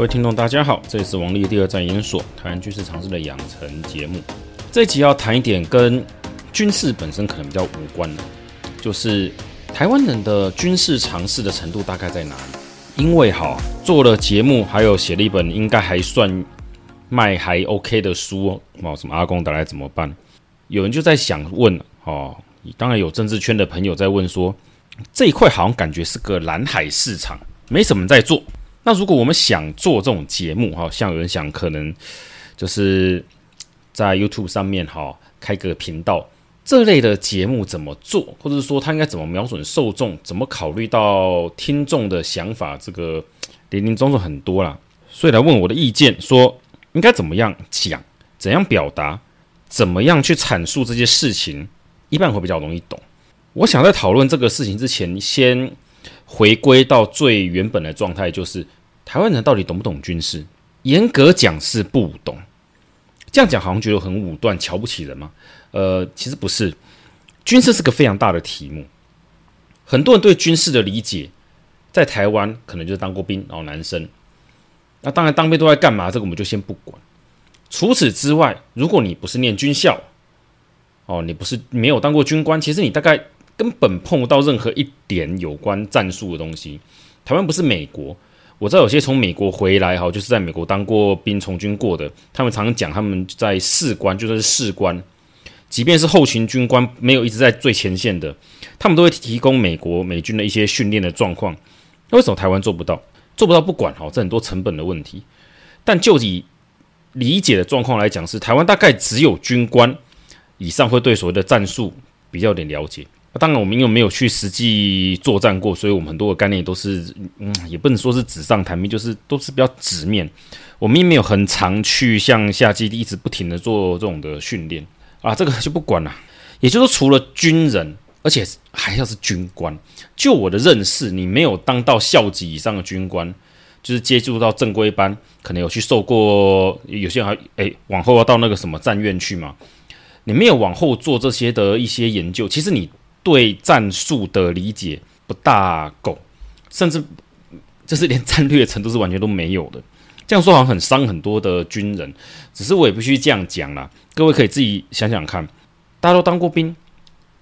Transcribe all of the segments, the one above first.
各位听众，大家好，这里是王力第二战研所台湾军事常识的养成节目。这一集要谈一点跟军事本身可能比较无关的，就是台湾人的军事常识的程度大概在哪里？因为哈做了节目，还有写了一本应该还算卖还 OK 的书哦，什么阿公打来怎么办？有人就在想问哦，当然有政治圈的朋友在问说，这一块好像感觉是个蓝海市场，没什么在做。那如果我们想做这种节目，哈，像有人想可能就是在 YouTube 上面哈开个频道，这类的节目怎么做，或者是说他应该怎么瞄准受众，怎么考虑到听众的想法，这个林林总总很多啦，所以来问我的意见，说应该怎么样讲，怎样表达，怎么样去阐述这些事情，一般会比较容易懂。我想在讨论这个事情之前，先。回归到最原本的状态，就是台湾人到底懂不懂军事？严格讲是不懂。这样讲好像觉得很武断、瞧不起人吗？呃，其实不是。军事是个非常大的题目，很多人对军事的理解，在台湾可能就是当过兵，然后男生。那当然，当兵都在干嘛？这个我们就先不管。除此之外，如果你不是念军校，哦，你不是没有当过军官，其实你大概。根本碰不到任何一点有关战术的东西。台湾不是美国，我知道有些从美国回来哈，就是在美国当过兵、从军过的，他们常常讲他们在士官，就算是士官，即便是后勤军官，没有一直在最前线的，他们都会提供美国美军的一些训练的状况。那为什么台湾做不到？做不到不管哈，这很多成本的问题。但就以理解的状况来讲，是台湾大概只有军官以上会对所谓的战术比较有点了解。当然，我们因为没有去实际作战过，所以我们很多的概念都是，嗯，也不能说是纸上谈兵，就是都是比较纸面。我们也没有很常去向下基地一直不停的做这种的训练啊，这个就不管了。也就是说，除了军人，而且还要是军官，就我的认识，你没有当到校级以上的军官，就是接触到正规班，可能有去受过，有些人还哎往后要到那个什么战院去嘛，你没有往后做这些的一些研究，其实你。对战术的理解不大够，甚至就是连战略程度是完全都没有的。这样说好像很伤很多的军人，只是我也必须这样讲啦。各位可以自己想想看，大家都当过兵，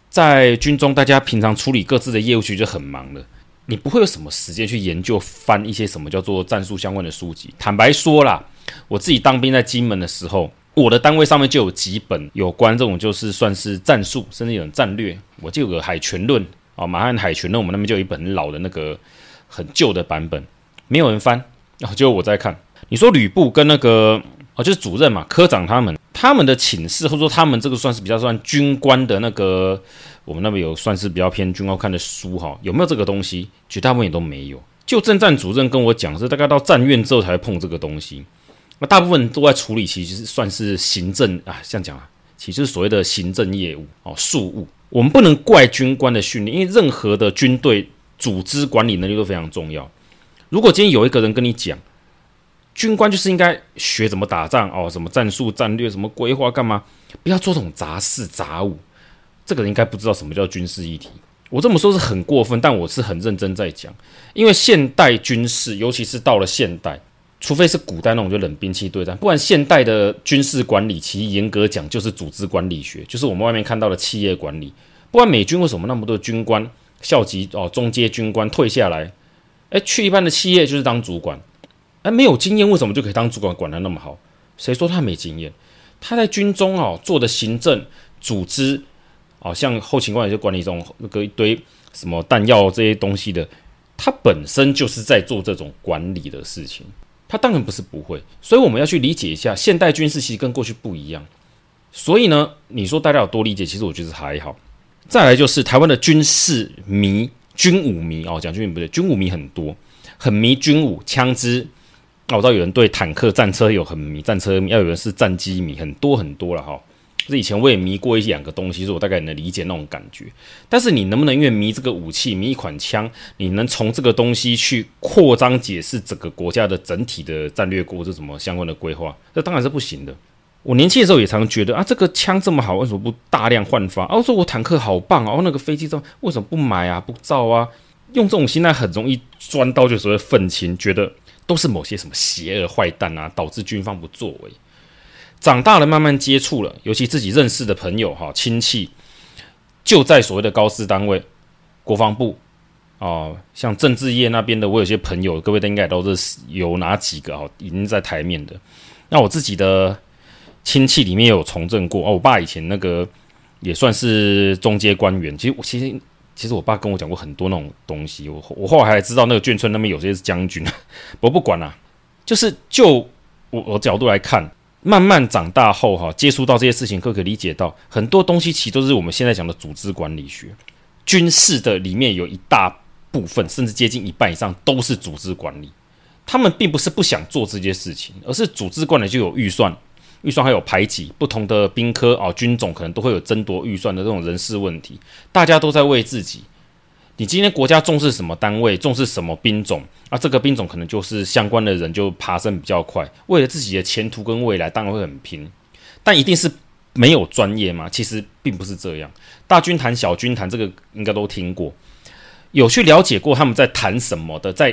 在军中，大家平常处理各自的业务其实就很忙了，你不会有什么时间去研究翻一些什么叫做战术相关的书籍。坦白说啦，我自己当兵在金门的时候。我的单位上面就有几本有关这种，就是算是战术，甚至有战略。我就有个《海权论》啊，《马汉海权论》，我们那边就有一本老的那个很旧的版本，没有人翻，然后就我在看。你说吕布跟那个哦，就是主任嘛，科长他们，他们的寝室或者说他们这个算是比较算军官的那个，我们那边有算是比较偏军官看的书哈，有没有这个东西？绝大部分也都没有。就政战主任跟我讲，是大概到战院之后才会碰这个东西。那大部分都在处理，其实算是行政啊，这样讲啊，其实是所谓的行政业务哦，事务。我们不能怪军官的训练，因为任何的军队组织管理能力都非常重要。如果今天有一个人跟你讲，军官就是应该学怎么打仗哦，什么战术、战略，什么规划干嘛，不要做这种杂事杂物，这个人应该不知道什么叫军事议题。我这么说是很过分，但我是很认真在讲，因为现代军事，尤其是到了现代。除非是古代那种就冷兵器对战，不然现代的军事管理，其实严格讲就是组织管理学，就是我们外面看到的企业管理。不然美军为什么那么多军官、校级哦、中阶军官退下来，诶，去一般的企业就是当主管，诶，没有经验为什么就可以当主管，管得那么好？谁说他没经验？他在军中哦做的行政组织，哦像后勤管理就管理这种那个一堆什么弹药这些东西的，他本身就是在做这种管理的事情。他当然不是不会，所以我们要去理解一下现代军事其实跟过去不一样。所以呢，你说大家有多理解，其实我觉得还好。再来就是台湾的军事迷、军武迷哦，讲军武不对，军武迷很多，很迷军武、枪支。我知道有人对坦克、战车有很迷，战车迷要有人是战机迷，很多很多了哈。是以前我也迷过一两个东西，所以我大概能理解那种感觉。但是你能不能因为迷这个武器、迷一款枪，你能从这个东西去扩张解释整个国家的整体的战略或者什么相关的规划？这当然是不行的。我年轻的时候也常觉得啊，这个枪这么好，为什么不大量换发？啊，我说我坦克好棒哦，那个飞机这为什么不买啊？不造啊？用这种心态很容易钻刀就所谓愤青，觉得都是某些什么邪恶坏蛋啊，导致军方不作为。长大了，慢慢接触了，尤其自己认识的朋友哈、亲戚，就在所谓的高师单位，国防部哦，像政治业那边的，我有些朋友，各位都应该都是有哪几个哦，已经在台面的。那我自己的亲戚里面有从政过哦，我爸以前那个也算是中阶官员。其实我其实其实我爸跟我讲过很多那种东西，我我后来还知道那个眷村那边有些是将军。我不管啦、就是就我我角度来看。慢慢长大后，哈，接触到这些事情，可可理解到很多东西，其实都是我们现在讲的组织管理学。军事的里面有一大部分，甚至接近一半以上，都是组织管理。他们并不是不想做这些事情，而是组织管理就有预算，预算还有排挤，不同的兵科啊、军种可能都会有争夺预算的这种人事问题，大家都在为自己。你今天国家重视什么单位，重视什么兵种啊？这个兵种可能就是相关的人就爬升比较快，为了自己的前途跟未来，当然会很拼。但一定是没有专业吗？其实并不是这样。大军谈、小军谈，这个应该都听过，有去了解过他们在谈什么的，在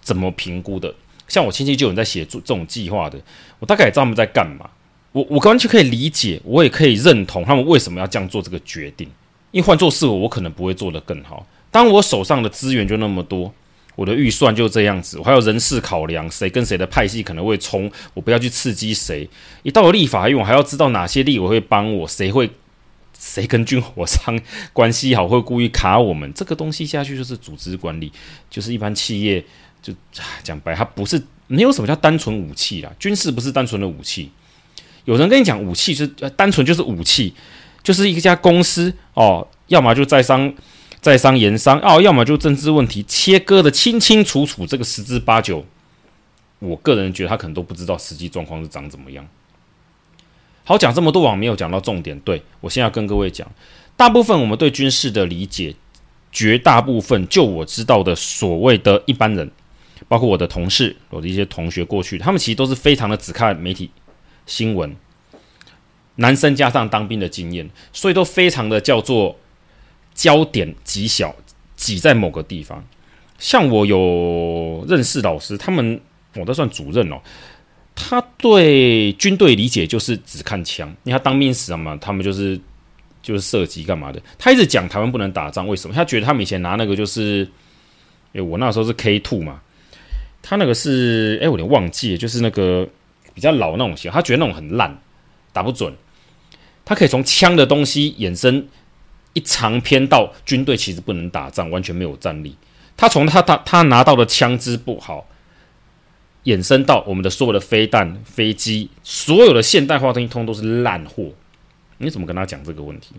怎么评估的。像我亲戚就有人在写这种计划的，我大概也知道他们在干嘛。我我完全可以理解，我也可以认同他们为什么要这样做这个决定。因为换作是我，我可能不会做得更好。当我手上的资源就那么多，我的预算就这样子，我还有人事考量，谁跟谁的派系可能会冲，我不要去刺激谁。一到了立法院，我还要知道哪些立委会帮我，谁会 谁跟军火商关系好，会故意卡我们。这个东西下去就是组织管理，就是一般企业就讲白，它不是没有什么叫单纯武器啦，军事不是单纯的武器。有人跟你讲武器是单纯就是武器，就是一家公司哦，要么就在商。在商言商哦，要么就政治问题切割的清清楚楚，这个十之八九，我个人觉得他可能都不知道实际状况是长怎么样。好，讲这么多，我没有讲到重点。对，我现在要跟各位讲，大部分我们对军事的理解，绝大部分就我知道的所谓的一般人，包括我的同事、我的一些同学过去，他们其实都是非常的只看媒体新闻，男生加上当兵的经验，所以都非常的叫做。焦点极小，挤在某个地方。像我有认识老师，他们我都算主任哦。他对军队理解就是只看枪，因为他当兵时嘛，他们就是就是射击干嘛的。他一直讲台湾不能打仗，为什么？他觉得他们以前拿那个就是，哎，我那时候是 K two 嘛，他那个是哎，我有点忘记了，就是那个比较老那种型，他觉得那种很烂，打不准。他可以从枪的东西衍生。一长篇到军队其实不能打仗，完全没有战力。他从他他他拿到的枪支不好，衍生到我们的所有的飞弹、飞机，所有的现代化东西，通通都是烂货。你怎么跟他讲这个问题？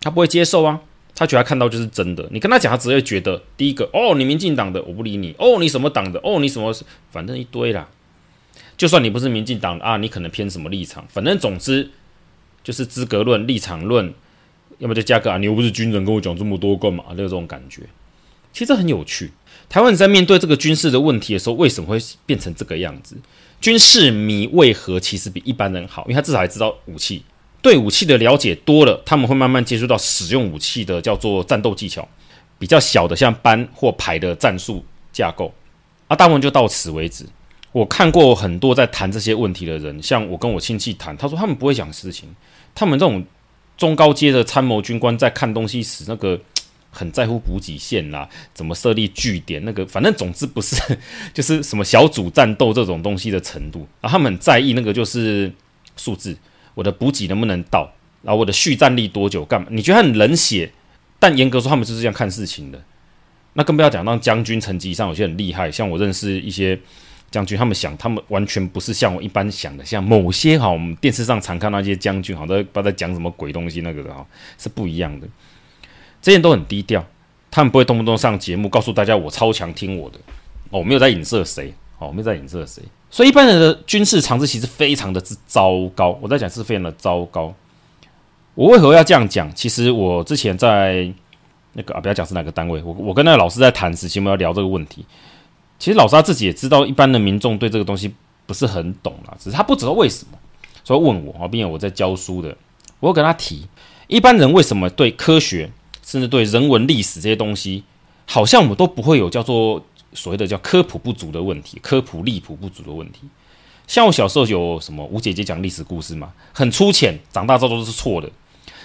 他不会接受啊！他觉得看到就是真的。你跟他讲，他只会觉得第一个哦，你民进党的，我不理你。哦，你什么党的？哦，你什么？反正一堆啦。就算你不是民进党啊，你可能偏什么立场？反正总之就是资格论、立场论。要么就加个啊，你又不是军人，跟我讲这么多干嘛？那种感觉，其实很有趣。台湾在面对这个军事的问题的时候，为什么会变成这个样子？军事迷为何其实比一般人好？因为他至少还知道武器，对武器的了解多了，他们会慢慢接触到使用武器的叫做战斗技巧。比较小的像班或排的战术架构，啊，大部分就到此为止。我看过很多在谈这些问题的人，像我跟我亲戚谈，他说他们不会讲事情，他们这种。中高阶的参谋军官在看东西时，那个 很在乎补给线啦，怎么设立据点，那个反正总之不是 就是什么小组战斗这种东西的程度，然后他们很在意那个就是数字，我的补给能不能到，然后我的续战力多久干嘛？你觉得很冷血，但严格说他们就是这样看事情的。那更不要讲到将军层级上有些很厉害，像我认识一些。将军，他们想，他们完全不是像我一般想的，像某些哈，我们电视上常看那些将军，好都不知道在讲什么鬼东西，那个的哈，是不一样的。这些都很低调，他们不会动不动上节目告诉大家我超强，听我的。哦，我没有在影射谁，哦，我没有在影射谁。所以一般人的军事常识其实非常的之糟糕。我在讲是非常的糟糕。我为何要这样讲？其实我之前在那个啊，不要讲是哪个单位，我我跟那个老师在谈时期，我们要聊这个问题。其实老沙自己也知道，一般的民众对这个东西不是很懂啦，只是他不知道为什么，所以问我啊，并且我在教书的，我会跟他提，一般人为什么对科学，甚至对人文历史这些东西，好像我们都不会有叫做所谓的叫科普不足的问题，科普力谱不足的问题。像我小时候有什么吴姐姐讲历史故事嘛，很粗浅，长大之后都是错的。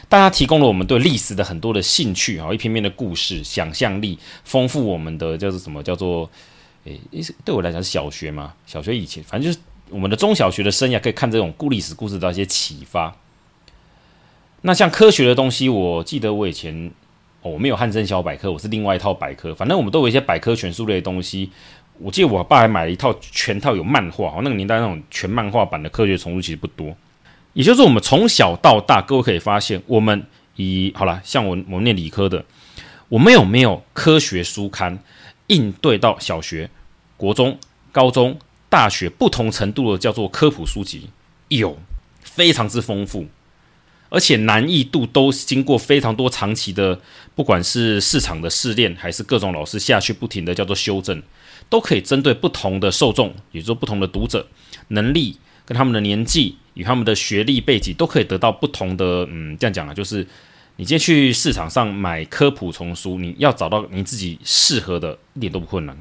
但它提供了我们对历史的很多的兴趣啊，一篇篇的故事，想象力丰富我们的叫做什么叫做诶，对我来讲是小学嘛，小学以前反正就是我们的中小学的生涯，可以看这种故历史故事的一些启发。那像科学的东西，我记得我以前哦，我没有汉声小百科，我是另外一套百科，反正我们都有一些百科全书类的东西。我记得我爸还买了一套全套有漫画，哦，那个年代那种全漫画版的科学丛书其实不多。也就是我们从小到大，各位可以发现，我们以好了，像我我们念理科的，我们有没有科学书刊应对到小学、国中、高中、大学不同程度的叫做科普书籍？有，非常之丰富，而且难易度都经过非常多长期的，不管是市场的试炼，还是各种老师下去不停的叫做修正，都可以针对不同的受众，也就说不同的读者能力跟他们的年纪。与他们的学历背景都可以得到不同的，嗯，这样讲啊，就是你今天去市场上买科普丛书，你要找到你自己适合的，一点都不困难。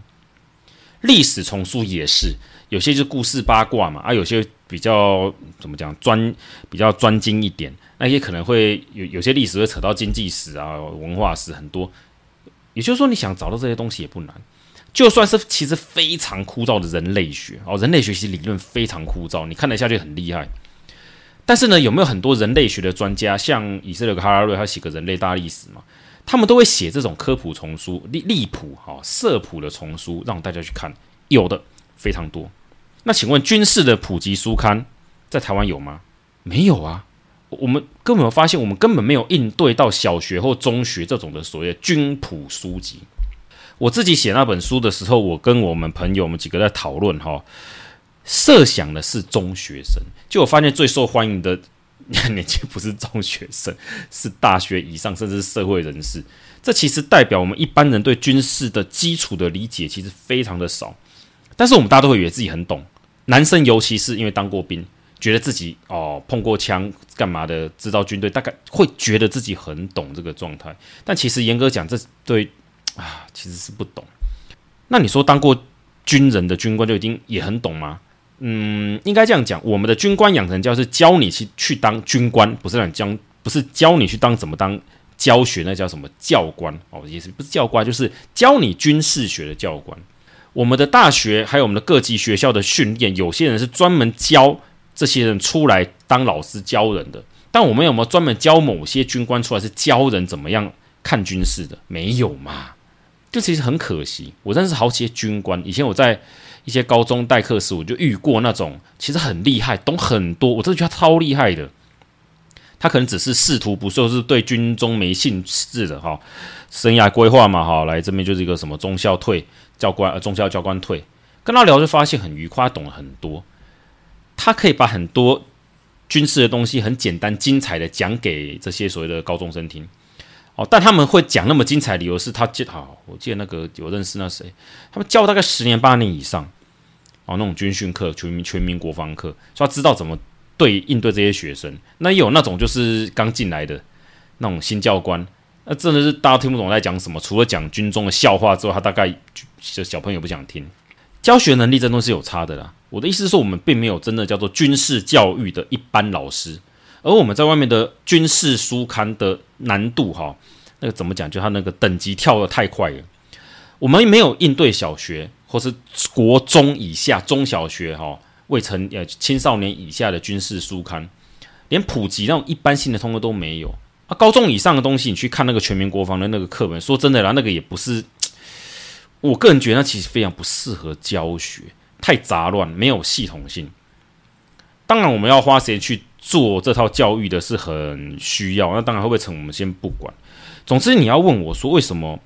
历史重塑也是，有些就是故事八卦嘛，啊，有些比较怎么讲专，比较专精一点，那些可能会有有些历史会扯到经济史啊、文化史很多，也就是说，你想找到这些东西也不难。就算是其实非常枯燥的人类学哦，人类学习理论非常枯燥，你看得下去很厉害。但是呢，有没有很多人类学的专家，像以色列哈拉瑞，他写个人类大历史嘛，他们都会写这种科普丛书、历历谱、哈社谱的丛书，让大家去看。有的非常多。那请问军事的普及书刊在台湾有吗？没有啊。我们根本发现，我们根本没有应对到小学或中学这种的所谓军普书籍。我自己写那本书的时候，我跟我们朋友我们几个在讨论哈。设想的是中学生，就我发现最受欢迎的 年纪不是中学生，是大学以上，甚至是社会人士。这其实代表我们一般人对军事的基础的理解其实非常的少。但是我们大家都会以为自己很懂，男生尤其是因为当过兵，觉得自己哦碰过枪干嘛的，知道军队大概会觉得自己很懂这个状态。但其实严格讲，这对啊其实是不懂。那你说当过军人的军官就一定也很懂吗？嗯，应该这样讲，我们的军官养成教是教你去去当军官，不是让你教，不是教你去当怎么当教学，那叫什么教官哦，也是不是教官，就是教你军事学的教官。我们的大学还有我们的各级学校的训练，有些人是专门教这些人出来当老师教人的，但我们有没有专门教某些军官出来是教人怎么样看军事的？没有嘛？就其实很可惜。我认识好几些军官，以前我在。一些高中代课时，我就遇过那种其实很厉害，懂很多，我真的觉得他超厉害的。他可能只是仕途不顺，是对军中没兴致的哈。生涯规划嘛哈，来这边就是一个什么中校退教官，呃，中校教官退，跟他聊就发现很愉快，懂了很多。他可以把很多军事的东西很简单精彩的讲给这些所谓的高中生听。哦，但他们会讲那么精彩，理由是他记好，我记得那个有认识那谁，他们教大概十年八年以上。哦，那种军训课、全民全民国防课，所以他知道怎么对应对这些学生。那也有那种就是刚进来的那种新教官，那真的是大家听不懂在讲什么。除了讲军中的笑话之外，他大概就小朋友不想听。教学能力真的是有差的啦。我的意思是说，我们并没有真的叫做军事教育的一般老师，而我们在外面的军事书刊的难度，哈，那个怎么讲？就他那个等级跳得太快了，我们没有应对小学。或是国中以下、中小学哈、未成呃青少年以下的军事书刊，连普及那种一般性的通通都没有啊。高中以上的东西，你去看那个全民国防的那个课本，说真的啦，那个也不是，我个人觉得那其实非常不适合教学，太杂乱，没有系统性。当然，我们要花时间去做这套教育的是很需要，那当然会不会成，我们先不管。总之，你要问我说为什么？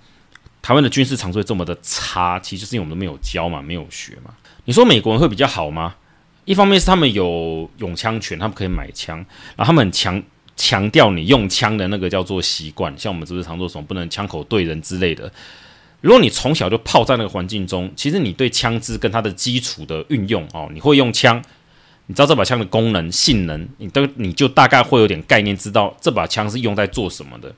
台湾的军事常识这么的差，其实就是因为我们都没有教嘛，没有学嘛。你说美国人会比较好吗？一方面是他们有拥枪权，他们可以买枪，然后他们很强强调你用枪的那个叫做习惯，像我们是不是常说什么不能枪口对人之类的？如果你从小就泡在那个环境中，其实你对枪支跟它的基础的运用哦，你会用枪，你知道这把枪的功能性能，你都你就大概会有点概念，知道这把枪是用在做什么的。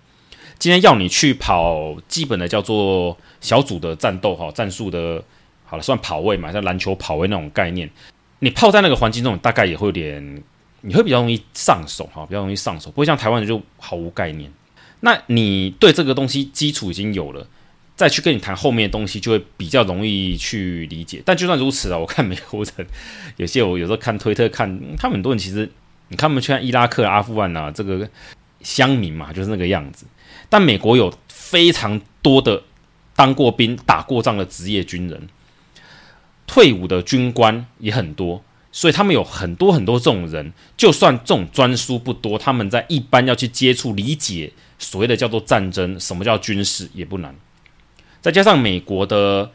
今天要你去跑基本的叫做小组的战斗哈，战术的，好了，算跑位嘛，像篮球跑位那种概念，你泡在那个环境中，大概也会有点，你会比较容易上手哈，比较容易上手，不会像台湾人就毫无概念。那你对这个东西基础已经有了，再去跟你谈后面的东西，就会比较容易去理解。但就算如此啊，我看美国人有些我有时候看推特看，他们很多人其实，你看他们去伊拉克、阿富汗啊，这个乡民嘛，就是那个样子。但美国有非常多的当过兵、打过仗的职业军人，退伍的军官也很多。所以他们有很多很多这种人，就算这种专书不多，他们在一般要去接触、理解所谓的叫做战争，什么叫军事也不难。再加上美国的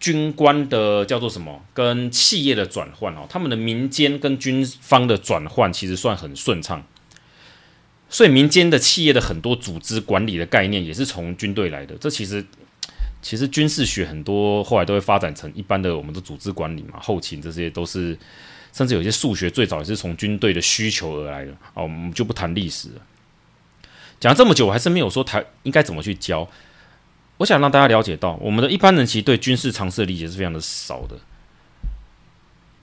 军官的叫做什么，跟企业的转换哦，他们的民间跟军方的转换其实算很顺畅。所以民间的企业的很多组织管理的概念也是从军队来的。这其实其实军事学很多后来都会发展成一般的我们的组织管理嘛，后勤这些都是。甚至有些数学最早也是从军队的需求而来的哦，我们就不谈历史了。讲了这么久，我还是没有说台应该怎么去教。我想让大家了解到，我们的一般人其实对军事常识的理解是非常的少的。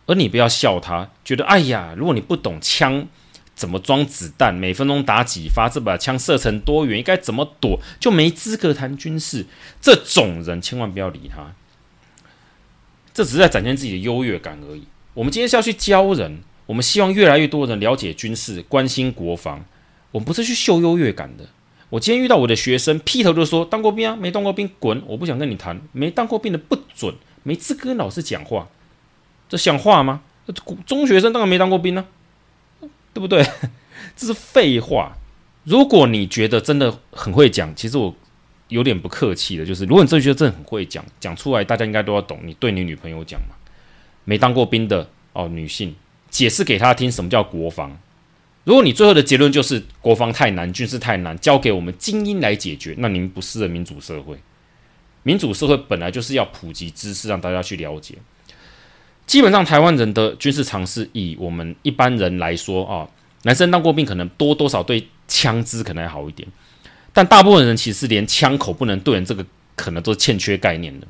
而你不要笑他，觉得哎呀，如果你不懂枪怎么装子弹，每分钟打几发，这把枪射程多远，应该怎么躲，就没资格谈军事。这种人千万不要理他，这只是在展现自己的优越感而已。我们今天是要去教人，我们希望越来越多人了解军事、关心国防。我们不是去秀优越感的。我今天遇到我的学生，劈头就说：“当过兵啊？没当过兵，滚！我不想跟你谈。没当过兵的不准，没资格跟老师讲话。这像话吗？中学生当然没当过兵呢、啊，对不对？这是废话。如果你觉得真的很会讲，其实我有点不客气的，就是如果你真的觉得真的很会讲，讲出来大家应该都要懂。你对你女朋友讲嘛？没当过兵的哦，女性解释给她听什么叫国防。如果你最后的结论就是国防太难，军事太难，交给我们精英来解决，那您不适合民主社会。民主社会本来就是要普及知识，让大家去了解。基本上，台湾人的军事常识，以我们一般人来说啊，男生当过兵，可能多多少对枪支可能还好一点，但大部分人其实连枪口不能对人，这个可能都是欠缺概念的。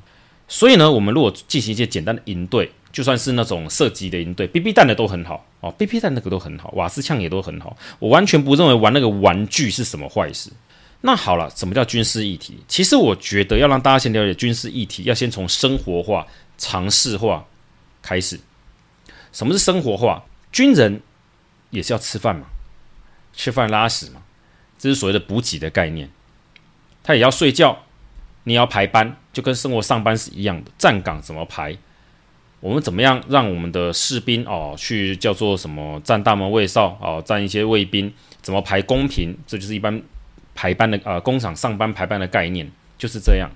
所以呢，我们如果进行一些简单的应对，就算是那种射击的营队，BB 弹的都很好哦，BB 弹那个都很好，瓦斯枪也都很好。我完全不认为玩那个玩具是什么坏事。那好了，什么叫军事议题？其实我觉得要让大家先了解军事议题，要先从生活化、常识化开始。什么是生活化？军人也是要吃饭嘛，吃饭拉屎嘛，这是所谓的补给的概念。他也要睡觉，你要排班，就跟生活上班是一样的。站岗怎么排？我们怎么样让我们的士兵哦去叫做什么站大门卫哨哦，站一些卫兵怎么排公平？这就是一般排班的呃工厂上班排班的概念，就是这样。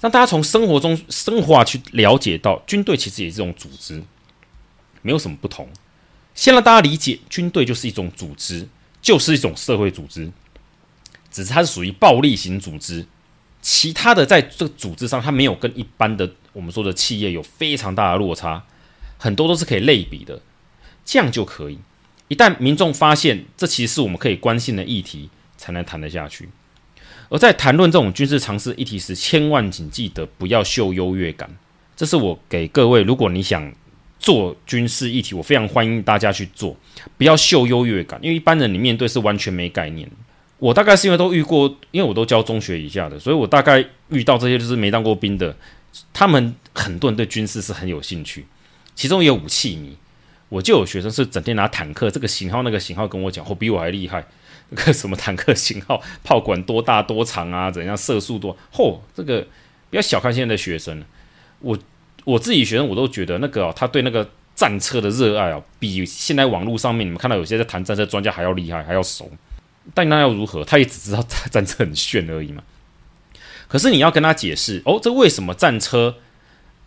让大家从生活中生活去了解到，军队其实也是一种组织，没有什么不同。先让大家理解，军队就是一种组织，就是一种社会组织，只是它是属于暴力型组织。其他的在这个组织上，它没有跟一般的。我们说的企业有非常大的落差，很多都是可以类比的，这样就可以。一旦民众发现这其实是我们可以关心的议题，才能谈得下去。而在谈论这种军事常识议题时，千万请记得不要秀优越感。这是我给各位，如果你想做军事议题，我非常欢迎大家去做，不要秀优越感，因为一般人你面对是完全没概念。我大概是因为都遇过，因为我都教中学以下的，所以我大概遇到这些就是没当过兵的。他们很多人对军事是很有兴趣，其中也有武器迷。我就有学生是整天拿坦克这个型号、那个型号跟我讲，或比我还厉害。那 个什么坦克型号，炮管多大多长啊？怎样射速多？嚯，这个不要小看现在的学生。我我自己学生我都觉得那个、哦、他对那个战车的热爱啊、比现在网络上面你们看到有些在谈战车专家还要厉害，还要熟。但那要如何？他也只知道战车很炫而已嘛。可是你要跟他解释哦，这为什么战车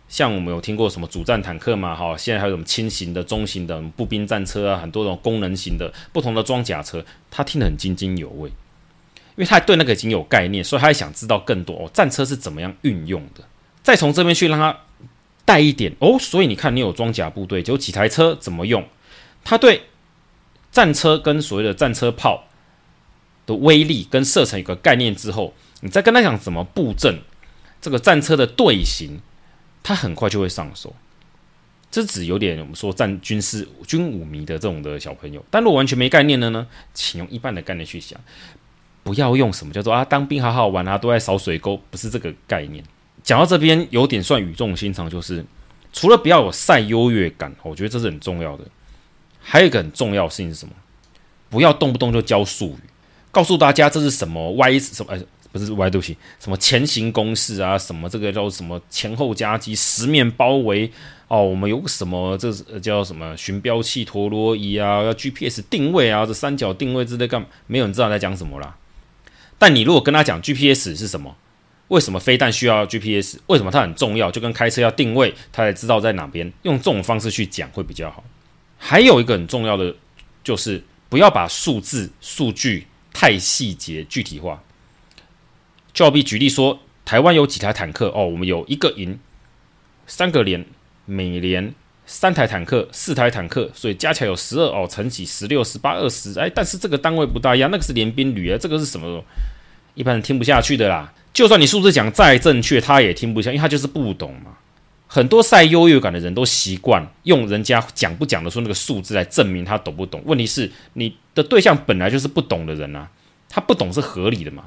像我们有听过什么主战坦克嘛？哈，现在还有什么轻型的、中型的步兵战车啊，很多种功能型的不同的装甲车，他听得很津津有味，因为他对那个已经有概念，所以他也想知道更多哦，战车是怎么样运用的？再从这边去让他带一点哦，所以你看，你有装甲部队，就有几台车怎么用？他对战车跟所谓的战车炮。的威力跟射程有个概念之后，你再跟他讲怎么布阵，这个战车的队形，他很快就会上手。这只有点我们说战军事军武迷的这种的小朋友，但如果完全没概念的呢，请用一般的概念去想，不要用什么叫做啊当兵好好玩啊，都在扫水沟，不是这个概念。讲到这边有点算语重心长，就是除了不要有赛优越感，我觉得这是很重要的。还有一个很重要的事情是什么？不要动不动就教术语，告诉大家这是什么 Y 什么哎。不是歪东西，什么前行攻势啊，什么这个叫什么前后夹击、十面包围哦，我们有个什么这叫什么寻标器、陀螺仪啊，要 GPS 定位啊，这三角定位之类干？没有人知道在讲什么啦。但你如果跟他讲 GPS 是什么，为什么飞弹需要 GPS？为什么它很重要？就跟开车要定位，他才知道在哪边。用这种方式去讲会比较好。还有一个很重要的就是不要把数字、数据太细节、具体化。就好比举例说，台湾有几台坦克哦？我们有一个营，三个连，每连三台坦克，四台坦克，所以加起来有十二哦，乘几十六、十八、二十，哎，但是这个单位不大一样，那个是联兵旅啊，这个是什么？一般人听不下去的啦。就算你数字讲再正确，他也听不下，因为他就是不懂嘛。很多晒优越感的人都习惯用人家讲不讲得出那个数字来证明他懂不懂。问题是你的对象本来就是不懂的人啊，他不懂是合理的嘛。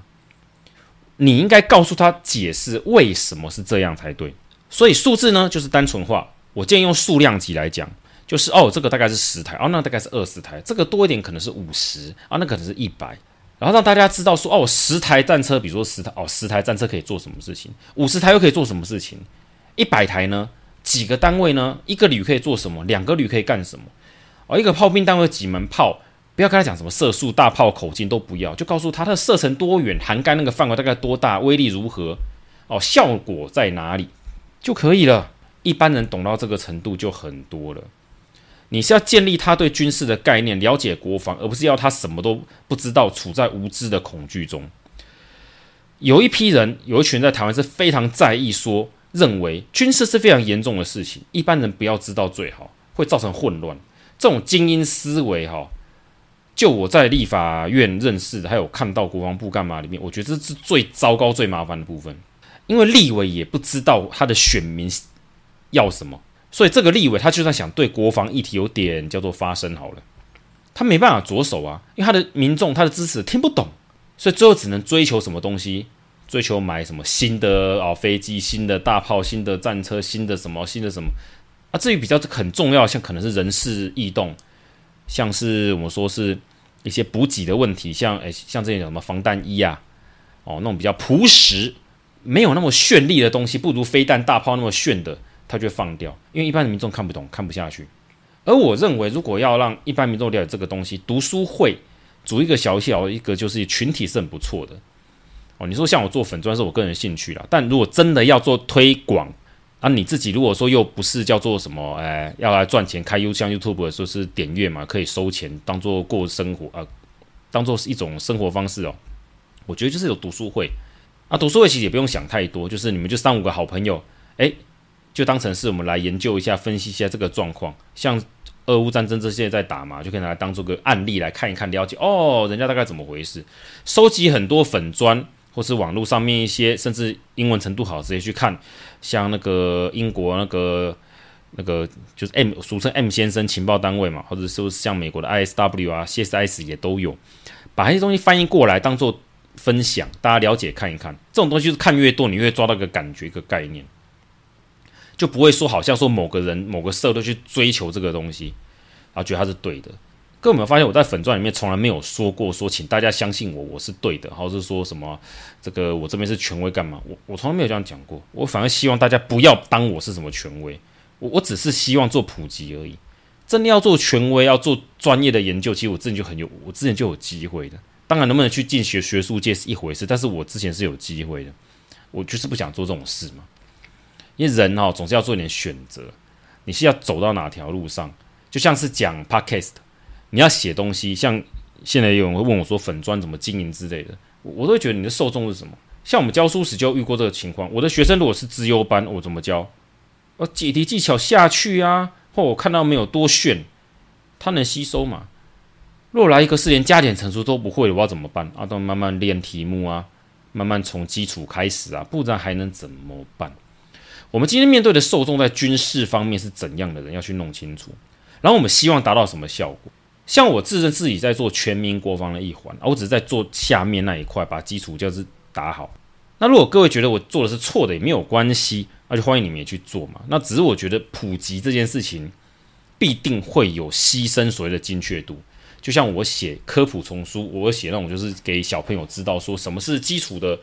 你应该告诉他解释为什么是这样才对。所以数字呢，就是单纯化。我建议用数量级来讲，就是哦，这个大概是十台，哦，那大概是二十台，这个多一点可能是五十啊，那可能是一百，然后让大家知道说哦，十台战车，比如说十台哦，十台战车可以做什么事情，五十台又可以做什么事情，一百台呢？几个单位呢？一个旅可以做什么？两个旅可以干什么？哦，一个炮兵单位几门炮？不要跟他讲什么射速、大炮、口径都不要，就告诉他它的射程多远，涵盖那个范围大概多大，威力如何，哦，效果在哪里就可以了。一般人懂到这个程度就很多了。你是要建立他对军事的概念，了解国防，而不是要他什么都不知道，处在无知的恐惧中。有一批人，有一群人在台湾是非常在意，说认为军事是非常严重的事情，一般人不要知道最好，会造成混乱。这种精英思维，哈。就我在立法院认识的，还有看到国防部干嘛里面，我觉得这是最糟糕、最麻烦的部分。因为立委也不知道他的选民要什么，所以这个立委他就算想对国防议题有点叫做发声好了，他没办法着手啊，因为他的民众、他的支持听不懂，所以最后只能追求什么东西，追求买什么新的啊飞机、新的大炮、新的战车、新的什么、新的什么啊。至于比较很重要，像可能是人事异动。像是我们说是一些补给的问题，像诶，像这些什么防弹衣啊，哦，那种比较朴实、没有那么绚丽的东西，不如飞弹、大炮那么炫的，他就放掉，因为一般的民众看不懂、看不下去。而我认为，如果要让一般民众了解这个东西，读书会组一个小小一个就是群体是很不错的。哦，你说像我做粉砖是我个人兴趣啦，但如果真的要做推广。啊，你自己如果说又不是叫做什么，哎，要来赚钱开 U 像 YouTube 说是点阅嘛，可以收钱当做过生活啊，当做是一种生活方式哦。我觉得就是有读书会啊，读书会其实也不用想太多，就是你们就三五个好朋友，哎，就当成是我们来研究一下、分析一下这个状况。像俄乌战争这些在打嘛，就可以拿来当做个案例来看一看，了解哦，人家大概怎么回事，收集很多粉砖。或是网络上面一些，甚至英文程度好，直接去看，像那个英国那个那个就是 M 俗称 M 先生情报单位嘛，或者说是像美国的 ISW 啊、CSIS 也都有，把这些东西翻译过来当做分享，大家了解看一看。这种东西就是看越多，你越抓到一个感觉、一个概念，就不会说好像说某个人、某个社都去追求这个东西，然后觉得它是对的。各位有没有发现，我在粉钻里面从来没有说过说，请大家相信我，我是对的，或者是说什么这个我这边是权威干嘛？我我从来没有这样讲过。我反而希望大家不要当我是什么权威，我我只是希望做普及而已。真的要做权威，要做专业的研究，其实我之前就很有，我之前就有机会的。当然，能不能去进学学术界是一回事，但是我之前是有机会的。我就是不想做这种事嘛，因为人哦总是要做一点选择，你是要走到哪条路上，就像是讲 Podcast。你要写东西，像现在有人会问我说粉专怎么经营之类的，我都会觉得你的受众是什么？像我们教书时就遇过这个情况，我的学生如果是资优班，我怎么教？我解题技巧下去啊，或我看到没有多炫，他能吸收吗？若来一个是连加减乘除都不会，我要怎么办？啊，都慢慢练题目啊，慢慢从基础开始啊，不然还能怎么办？我们今天面对的受众在军事方面是怎样的人，要去弄清楚。然后我们希望达到什么效果？像我自认自己在做全民国防的一环，啊，我只是在做下面那一块，把基础就是打好。那如果各位觉得我做的是错的，也没有关系，那就欢迎你们也去做嘛。那只是我觉得普及这件事情必定会有牺牲所谓的精确度。就像我写科普丛书，我写那种就是给小朋友知道说什么是基础的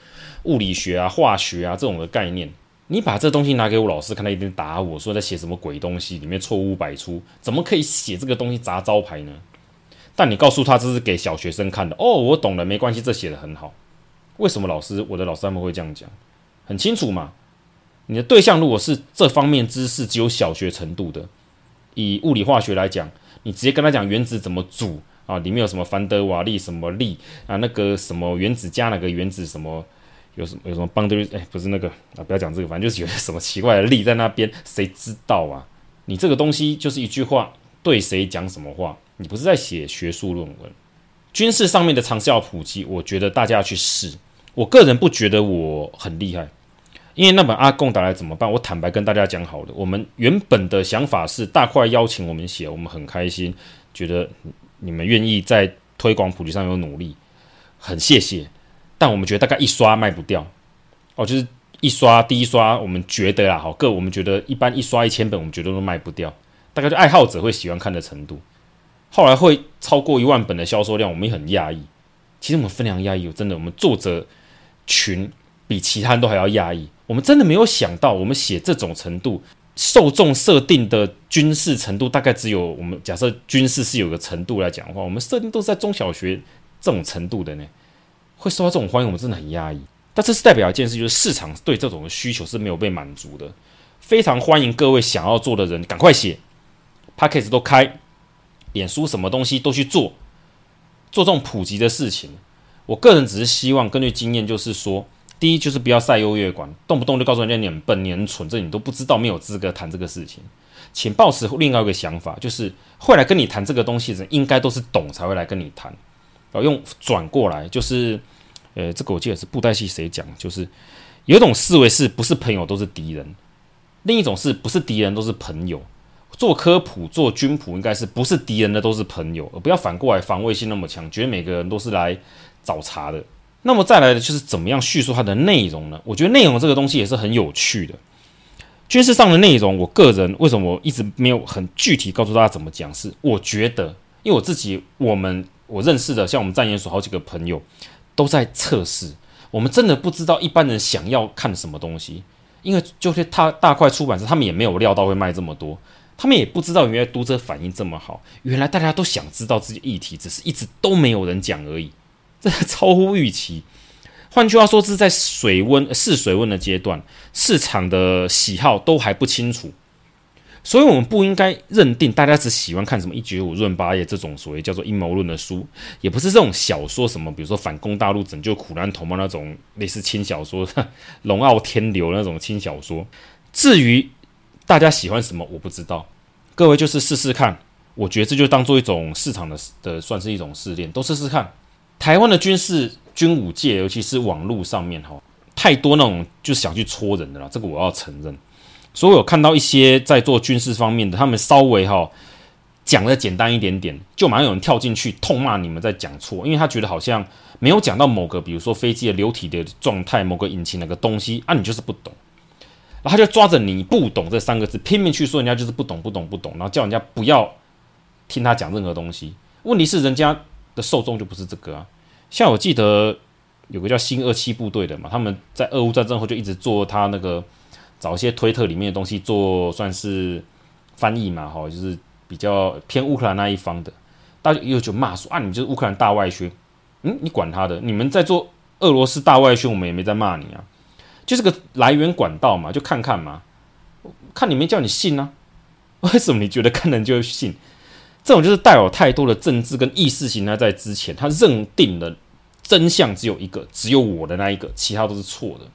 物理学啊、化学啊这种的概念。你把这东西拿给我老师看，他一定打我说在写什么鬼东西，里面错误百出，怎么可以写这个东西砸招牌呢？但你告诉他这是给小学生看的，哦，我懂了，没关系，这写得很好。为什么老师，我的老师他们会这样讲？很清楚嘛。你的对象如果是这方面知识只有小学程度的，以物理化学来讲，你直接跟他讲原子怎么组。啊，里面有什么凡德瓦力什么力啊？那个什么原子加那个原子什么有什么有什么邦德哎，不是那个啊，不要讲这个，反正就是有什么奇怪的力在那边，谁知道啊？你这个东西就是一句话，对谁讲什么话？你不是在写学术论文。军事上面的常识要普及，我觉得大家要去试。我个人不觉得我很厉害，因为那本阿贡打来怎么办？我坦白跟大家讲好了，我们原本的想法是大块邀请我们写，我们很开心，觉得。你们愿意在推广普及上有努力，很谢谢。但我们觉得大概一刷卖不掉哦，就是一刷第一刷，我们觉得啊，好各我们觉得一般一刷一千本，我们觉得都卖不掉，大概就爱好者会喜欢看的程度。后来会超过一万本的销售量，我们也很讶异。其实我们非常压抑，真的，我们作者群比其他人都还要压抑。我们真的没有想到，我们写这种程度。受众设定的军事程度大概只有我们假设军事是有个程度来讲的话，我们设定都是在中小学这种程度的呢，会受到这种欢迎，我们真的很压抑。但这是代表一件事，就是市场对这种的需求是没有被满足的。非常欢迎各位想要做的人赶快写，Podcast 都开，脸书什么东西都去做，做这种普及的事情。我个人只是希望根据经验，就是说。第一就是不要赛优越感，动不动就告诉人家你很笨、你很蠢，这你都不知道，没有资格谈这个事情。请抱持另外一个想法，就是会来跟你谈这个东西的人，应该都是懂才会来跟你谈。然后用转过来，就是，呃，这个我记得是布袋戏谁讲，就是有一种思维是不是朋友都是敌人，另一种是不是敌人都是朋友。做科普、做军普，应该是不是敌人的都是朋友，而不要反过来防卫性那么强，觉得每个人都是来找茬的。那么再来的就是怎么样叙述它的内容呢？我觉得内容这个东西也是很有趣的。军事上的内容，我个人为什么一直没有很具体告诉大家怎么讲？是我觉得，因为我自己、我们我认识的，像我们战研所好几个朋友都在测试，我们真的不知道一般人想要看什么东西。因为就是他大块出版社，他们也没有料到会卖这么多，他们也不知道原来读者反应这么好，原来大家都想知道这些议题，只是一直都没有人讲而已。这超乎预期。换句话说，是在水温试水温的阶段，市场的喜好都还不清楚，所以我们不应该认定大家只喜欢看什么一九五润八页这种所谓叫做阴谋论的书，也不是这种小说什么，比如说反攻大陆、拯救苦难同胞那种类似轻小说、龙傲天流那种轻小说。至于大家喜欢什么，我不知道。各位就是试试看，我觉得这就当做一种市场的的，算是一种试炼，都试试看。台湾的军事军武界，尤其是网络上面哈，太多那种就想去戳人的了，这个我要承认。所以我看到一些在做军事方面的，他们稍微哈讲的简单一点点，就马上有人跳进去痛骂你们在讲错，因为他觉得好像没有讲到某个，比如说飞机的流体的状态，某个引擎那个东西啊，你就是不懂，然后他就抓着你不懂这三个字拼命去说人家就是不懂不懂不懂，然后叫人家不要听他讲任何东西。问题是人家。的受众就不是这个啊，像我记得有个叫新二七部队的嘛，他们在俄乌战争后就一直做他那个找一些推特里面的东西做算是翻译嘛，哈，就是比较偏乌克兰那一方的，大家又就骂说啊，你就是乌克兰大外宣，嗯，你管他的，你们在做俄罗斯大外宣，我们也没在骂你啊，就是个来源管道嘛，就看看嘛，看你没叫你信啊，为什么你觉得看人就信？这种就是带有太多的政治跟意识形态在之前，他认定了真相只有一个，只有我的那一个，其他都是错的。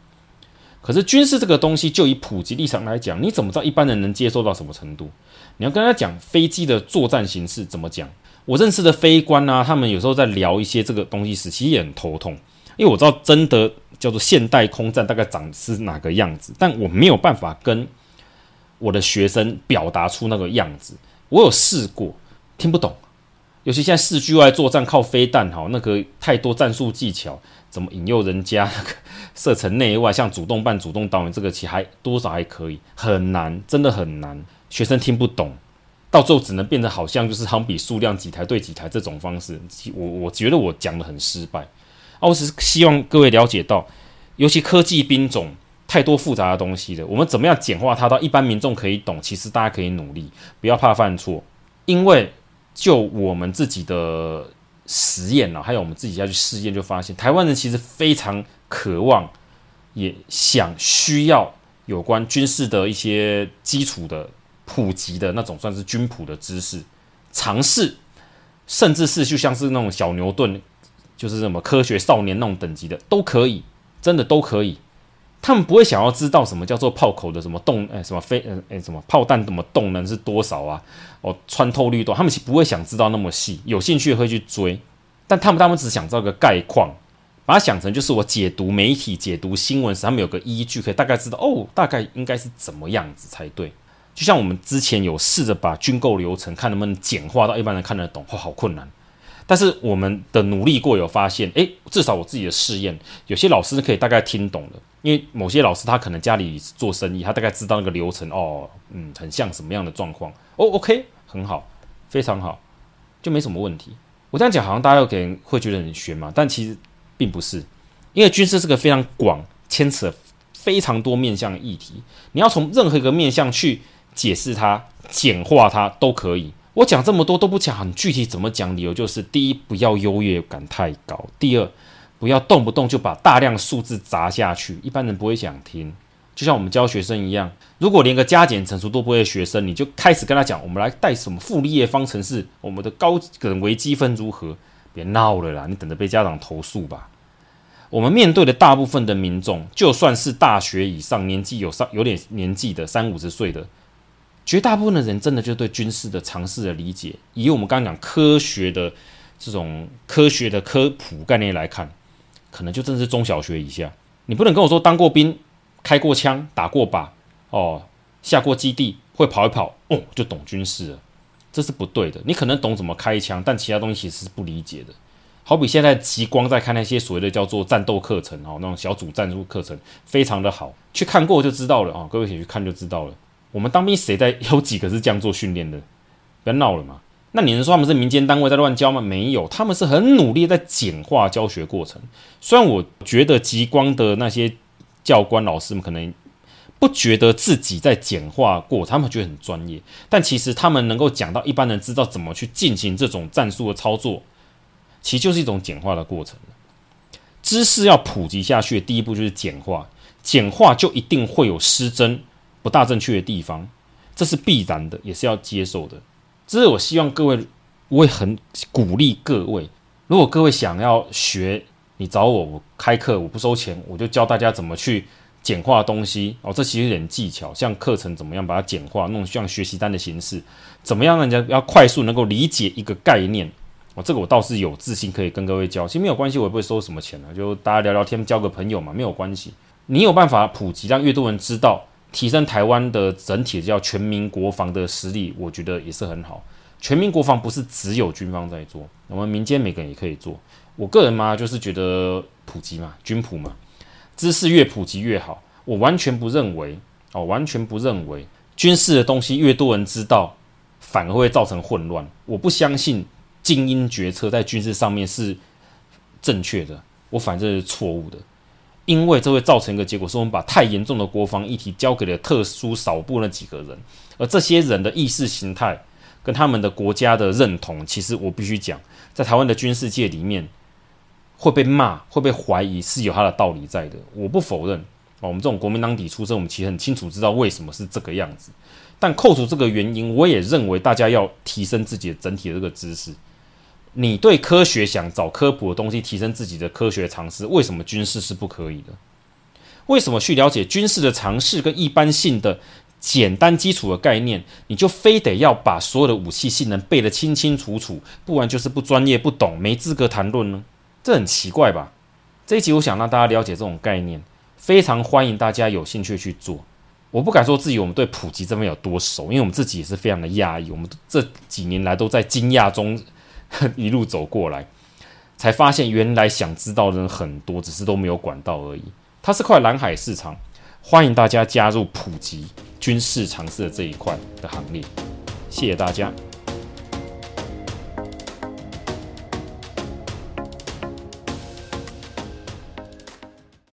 可是军事这个东西，就以普及立场来讲，你怎么知道一般人能接受到什么程度？你要跟他讲飞机的作战形式怎么讲？我认识的飞官啊，他们有时候在聊一些这个东西时，其实也很头痛，因为我知道真的叫做现代空战大概长是哪个样子，但我没有办法跟我的学生表达出那个样子。我有试过，听不懂。尤其现在视距外作战靠飞弹，哈，那个太多战术技巧，怎么引诱人家那个射程内外，像主动半主动导引，这个其实还多少还可以，很难，真的很难。学生听不懂，到最后只能变得好像就是航比数量几台对几台这种方式。我我觉得我讲得很失败。啊，我是希望各位了解到，尤其科技兵种太多复杂的东西了，我们怎么样简化它到一般民众可以懂？其实大家可以努力，不要怕犯错，因为。就我们自己的实验啊，还有我们自己要去试验，就发现台湾人其实非常渴望，也想需要有关军事的一些基础的普及的那种，算是军普的知识，尝试，甚至是就像是那种小牛顿，就是什么科学少年那种等级的都可以，真的都可以。他们不会想要知道什么叫做炮口的什么动，哎，什么飞，嗯，哎，什么炮弹怎么动能是多少啊？哦，穿透率多，他们其实不会想知道那么细，有兴趣会去追，但他们他们只想知道个概况，把它想成就是我解读媒体、解读新闻时，他们有个依据，可以大概知道哦，大概应该是怎么样子才对。就像我们之前有试着把军购流程看能不能简化到一般人看得懂，哦，好困难。但是我们的努力过，有发现，诶，至少我自己的试验，有些老师可以大概听懂的，因为某些老师他可能家里做生意，他大概知道那个流程，哦，嗯，很像什么样的状况，哦，OK，很好，非常好，就没什么问题。我这样讲好像大家可能会觉得很玄嘛，但其实并不是，因为军事是个非常广、牵扯非常多面向的议题，你要从任何一个面向去解释它、简化它都可以。我讲这么多都不讲很具体怎么讲，理由就是：第一，不要优越感太高；第二，不要动不动就把大量数字砸下去，一般人不会想听。就像我们教学生一样，如果连个加减乘除都不会学生，你就开始跟他讲，我们来带什么傅立叶方程式，我们的高等微积分如何？别闹了啦，你等着被家长投诉吧。我们面对的大部分的民众，就算是大学以上年纪有上有点年纪的三五十岁的。绝大部分的人真的就对军事的常识的理解，以我们刚刚讲科学的这种科学的科普概念来看，可能就真是中小学以下。你不能跟我说当过兵、开过枪、打过靶哦、下过基地、会跑一跑哦就懂军事了，这是不对的。你可能懂怎么开枪，但其他东西其实是不理解的。好比现在极光在看那些所谓的叫做战斗课程哦，那种小组战术课程非常的好，去看过就知道了啊、哦。各位可以去看就知道了。我们当兵谁在有几个是这样做训练的？不要闹了嘛！那你能说他们是民间单位在乱教吗？没有，他们是很努力在简化教学过程。虽然我觉得极光的那些教官老师们可能不觉得自己在简化过，他们觉得很专业，但其实他们能够讲到一般人知道怎么去进行这种战术的操作，其实就是一种简化的过程。知识要普及下去第一步就是简化，简化就一定会有失真。不大正确的地方，这是必然的，也是要接受的。这是我希望各位，我也很鼓励各位。如果各位想要学，你找我，我开课，我不收钱，我就教大家怎么去简化东西哦。这其实有点技巧，像课程怎么样把它简化，弄像学习单的形式，怎么样让人家要快速能够理解一个概念哦。这个我倒是有自信可以跟各位教，其实没有关系，我也不会收什么钱啊，就大家聊聊天，交个朋友嘛，没有关系。你有办法普及，让越多人知道。提升台湾的整体叫全民国防的实力，我觉得也是很好。全民国防不是只有军方在做，我们民间每个人也可以做。我个人嘛，就是觉得普及嘛，军普嘛，知识越普及越好。我完全不认为哦，完全不认为军事的东西越多人知道，反而会造成混乱。我不相信精英决策在军事上面是正确的，我反正是错误的。因为这会造成一个结果，是我们把太严重的国防议题交给了特殊少部那几个人，而这些人的意识形态跟他们的国家的认同，其实我必须讲，在台湾的军事界里面会被骂、会被怀疑，是有他的道理在的。我不否认，我们这种国民党底出身，我们其实很清楚知道为什么是这个样子。但扣除这个原因，我也认为大家要提升自己的整体的这个知识。你对科学想找科普的东西，提升自己的科学常识，为什么军事是不可以的？为什么去了解军事的常识跟一般性的简单基础的概念，你就非得要把所有的武器性能背得清清楚楚，不然就是不专业、不懂、没资格谈论呢？这很奇怪吧？这一集我想让大家了解这种概念，非常欢迎大家有兴趣去做。我不敢说自己我们对普及这边有多熟，因为我们自己也是非常的讶异，我们这几年来都在惊讶中 一路走过来，才发现原来想知道的人很多，只是都没有管道而已。它是块蓝海市场，欢迎大家加入普及军事常识的这一块的行列。谢谢大家。